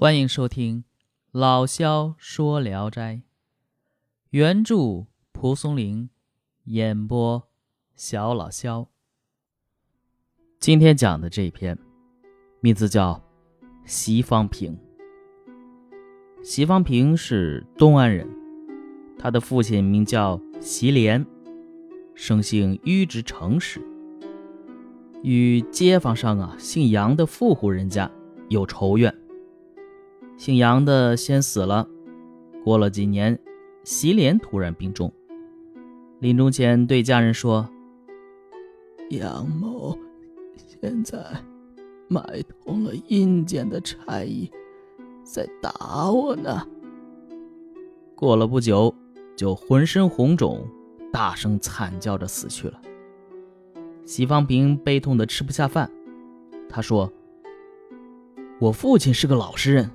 欢迎收听《老萧说聊斋》，原著蒲松龄，演播小老萧。今天讲的这篇，名字叫《席方平》。席方平是东安人，他的父亲名叫席廉，生性迂直诚实，与街坊上啊姓杨的富户人家有仇怨。姓杨的先死了，过了几年，席莲突然病重。临终前对家人说：“杨某现在买通了阴间的差役，在打我呢。”过了不久，就浑身红肿，大声惨叫着死去了。席方平悲痛的吃不下饭，他说：“我父亲是个老实人。”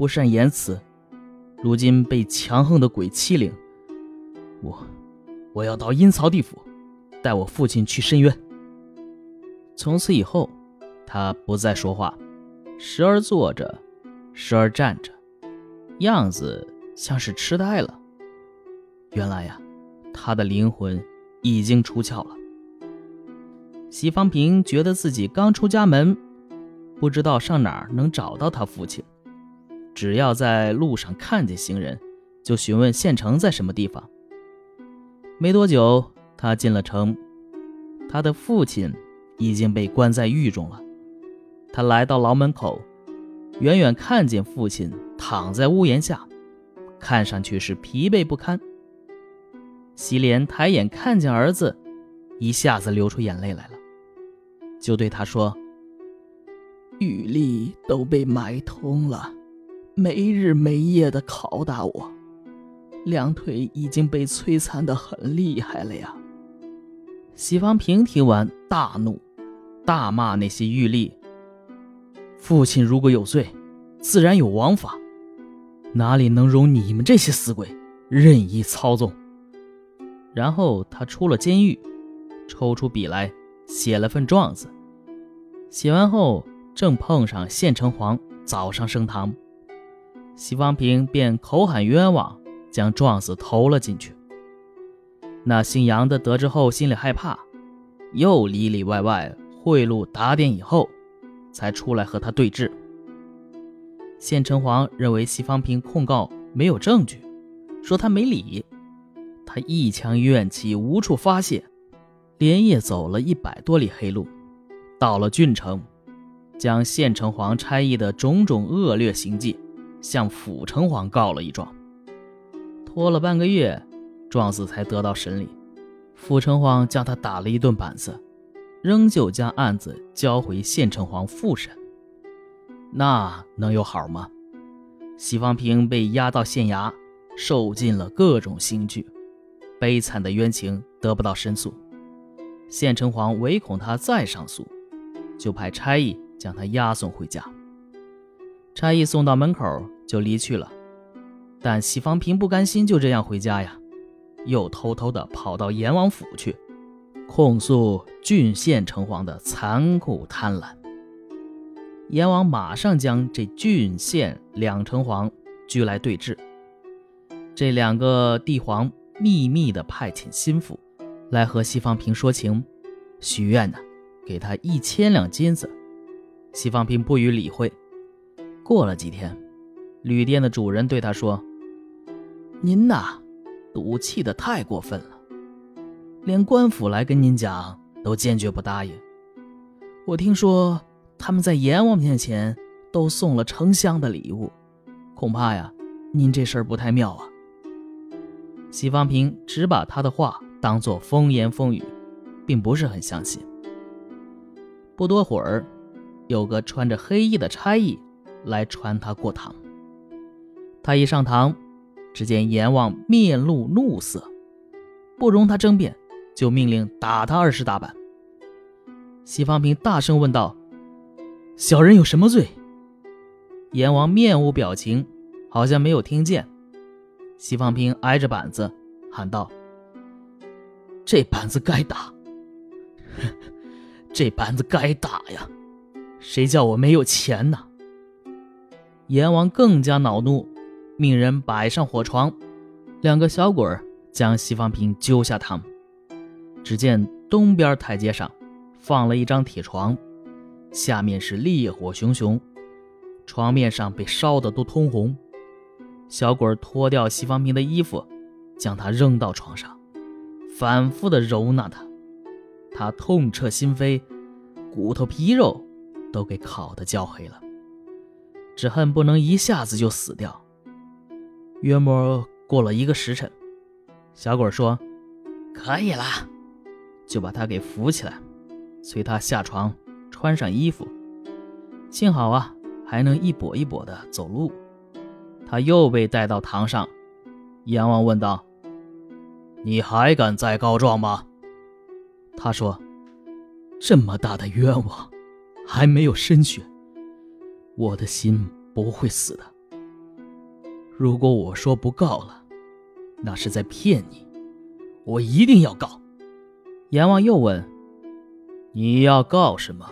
不善言辞，如今被强横的鬼欺凌，我我要到阴曹地府，带我父亲去申冤。从此以后，他不再说话，时而坐着，时而站着，样子像是痴呆了。原来呀，他的灵魂已经出窍了。席方平觉得自己刚出家门，不知道上哪儿能找到他父亲。只要在路上看见行人，就询问县城在什么地方。没多久，他进了城，他的父亲已经被关在狱中了。他来到牢门口，远远看见父亲躺在屋檐下，看上去是疲惫不堪。席莲抬眼看见儿子，一下子流出眼泪来了，就对他说：“狱吏都被买通了。”没日没夜的拷打我，两腿已经被摧残的很厉害了呀。席方平听完大怒，大骂那些狱吏：“父亲如果有罪，自然有王法，哪里能容你们这些死鬼任意操纵？”然后他出了监狱，抽出笔来写了份状子。写完后，正碰上县城隍早上升堂。席方平便口喊冤枉，将状子投了进去。那姓杨的得知后，心里害怕，又里里外外贿赂打点以后，才出来和他对质。县城隍认为席方平控告没有证据，说他没理。他一腔怨气无处发泄，连夜走了一百多里黑路，到了郡城，将县城隍差役的种种恶劣行迹。向府城隍告了一状，拖了半个月，状子才得到审理。府城隍将他打了一顿板子，仍旧将案子交回县城隍复审。那能有好吗？席方平被押到县衙，受尽了各种刑具，悲惨的冤情得不到申诉。县城隍唯恐他再上诉，就派差役将他押送回家。差役送到门口就离去了，但席方平不甘心就这样回家呀，又偷偷的跑到阎王府去，控诉郡县城隍的残酷贪婪。阎王马上将这郡县两城隍拘来对质。这两个帝皇秘密的派遣心腹来和席方平说情，许愿呢，给他一千两金子。席方平不予理会。过了几天，旅店的主人对他说：“您呐，赌气的太过分了，连官府来跟您讲都坚决不答应。我听说他们在阎王面前都送了成箱的礼物，恐怕呀，您这事儿不太妙啊。”席方平只把他的话当作风言风语，并不是很相信。不多会儿，有个穿着黑衣的差役。来传他过堂。他一上堂，只见阎王面露怒色，不容他争辩，就命令打他二十大板。西方平大声问道：“小人有什么罪？”阎王面无表情，好像没有听见。西方平挨着板子喊道：“这板子该打，这板子该打呀！谁叫我没有钱呢？”阎王更加恼怒，命人摆上火床，两个小鬼将西方平揪下堂。只见东边台阶上放了一张铁床，下面是烈火熊熊，床面上被烧得都通红。小鬼脱掉西方平的衣服，将他扔到床上，反复的揉拿他。他痛彻心扉，骨头皮肉都给烤得焦黑了，只恨不能一下子就死掉。约莫过了一个时辰，小鬼说：“可以了。”就把他给扶起来，随他下床，穿上衣服。幸好啊，还能一跛一跛的走路。他又被带到堂上，阎王问道：“你还敢再告状吗？”他说：“这么大的冤枉，还没有申雪，我的心不会死的。如果我说不告了，那是在骗你，我一定要告。”阎王又问：“你要告什么？”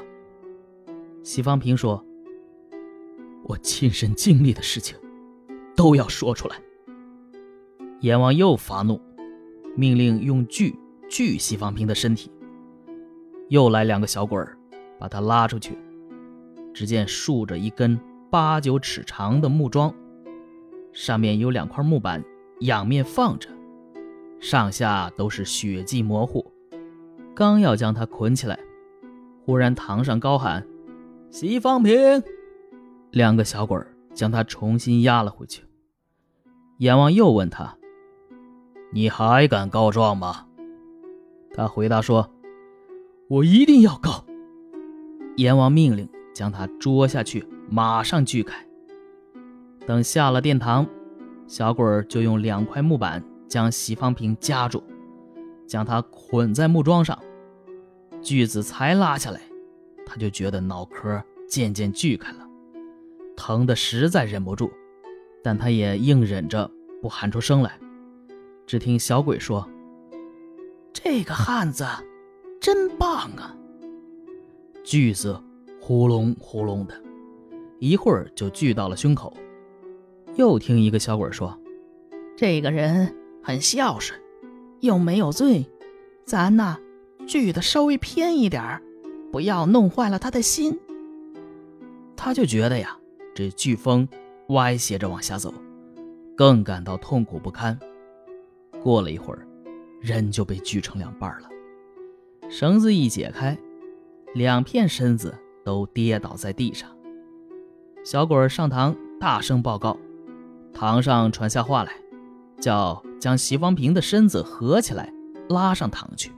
西方平说：“我亲身经历的事情，都要说出来。”阎王又发怒，命令用锯锯西方平的身体。又来两个小鬼儿，把他拉出去。只见竖着一根八九尺长的木桩，上面有两块木板，仰面放着，上下都是血迹模糊。刚要将他捆起来，忽然堂上高喊：“席方平！”两个小鬼将他重新押了回去。阎王又问他：“你还敢告状吗？”他回答说：“我一定要告。”阎王命令将他捉下去，马上锯开。等下了殿堂，小鬼就用两块木板将席方平夹住，将他捆在木桩上。锯子才拉下来，他就觉得脑壳渐渐锯开了，疼得实在忍不住，但他也硬忍着不喊出声来。只听小鬼说：“这个汉子真棒啊！”锯子呼隆呼隆的，一会儿就聚到了胸口。又听一个小鬼说：“这个人很孝顺，又没有罪，咱呐。”聚的稍微偏一点儿，不要弄坏了他的心。他就觉得呀，这飓风歪斜着往下走，更感到痛苦不堪。过了一会儿，人就被锯成两半了。绳子一解开，两片身子都跌倒在地上。小鬼上堂大声报告，堂上传下话来，叫将席方平的身子合起来，拉上堂去。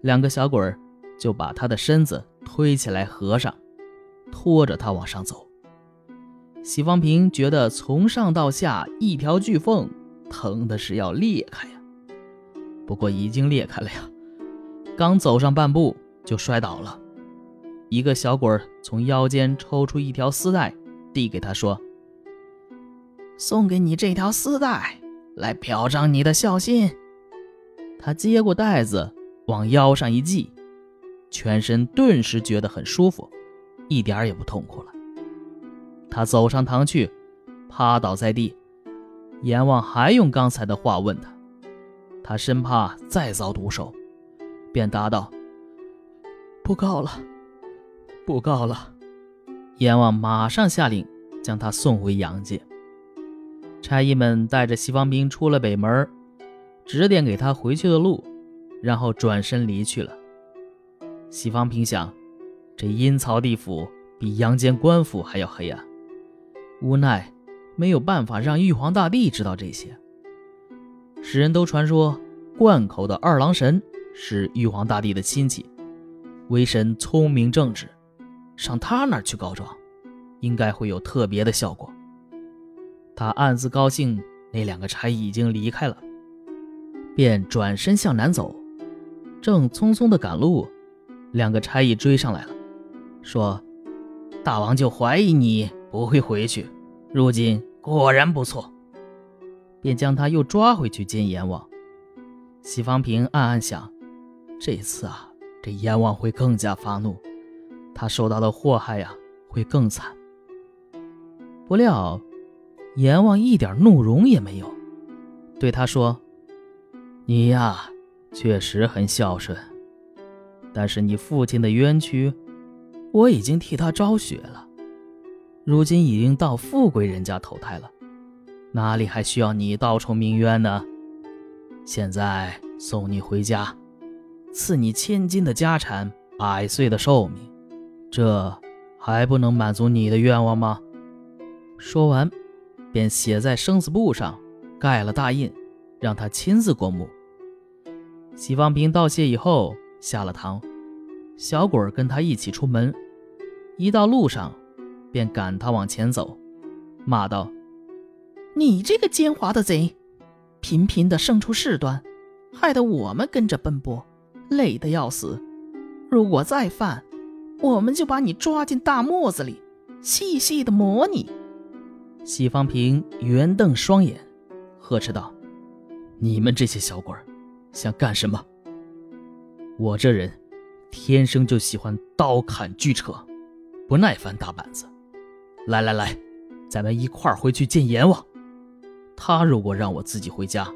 两个小鬼儿就把他的身子推起来合上，拖着他往上走。席方平觉得从上到下一条巨缝，疼的是要裂开呀。不过已经裂开了呀，刚走上半步就摔倒了。一个小鬼从腰间抽出一条丝带，递给他说：“送给你这条丝带，来表彰你的孝心。”他接过带子。往腰上一系，全身顿时觉得很舒服，一点也不痛苦了。他走上堂去，趴倒在地。阎王还用刚才的话问他，他生怕再遭毒手，便答道：“不告了，不告了。”阎王马上下令将他送回阳界。差役们带着西方兵出了北门，指点给他回去的路。然后转身离去了。西方平想，这阴曹地府比阳间官府还要黑暗，无奈没有办法让玉皇大帝知道这些。世人都传说，灌口的二郎神是玉皇大帝的亲戚，为神聪明正直，上他那儿去告状，应该会有特别的效果。他暗自高兴，那两个差役已经离开了，便转身向南走。正匆匆的赶路，两个差役追上来了，说：“大王就怀疑你不会回去，如今果然不错。”便将他又抓回去见阎王。西方平暗暗想：这次啊，这阎王会更加发怒，他受到的祸害呀会更惨。不料，阎王一点怒容也没有，对他说：“你呀，确实很孝顺，但是你父亲的冤屈，我已经替他昭雪了。如今已经到富贵人家投胎了，哪里还需要你倒抽冥冤呢？现在送你回家，赐你千金的家产，百岁的寿命，这还不能满足你的愿望吗？”说完，便写在生死簿上，盖了大印，让他亲自过目。西方平道谢以后下了堂，小鬼儿跟他一起出门，一到路上，便赶他往前走，骂道：“你这个奸猾的贼，频频的生出事端，害得我们跟着奔波，累得要死。如果再犯，我们就把你抓进大磨子里，细细的磨你。”西方平圆瞪双眼，呵斥道：“你们这些小鬼儿，想干什么？我这人天生就喜欢刀砍锯扯，不耐烦打板子。来来来，咱们一块儿回去见阎王。他如果让我自己回家，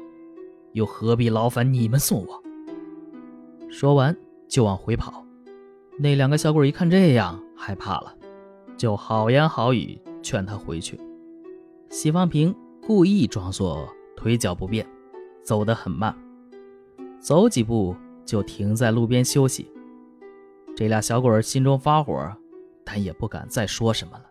又何必劳烦你们送我？”说完就往回跑。那两个小鬼一看这样，害怕了，就好言好语劝他回去。喜方平故意装作腿脚不便，走得很慢，走几步就停在路边休息。这俩小鬼心中发火，但也不敢再说什么了。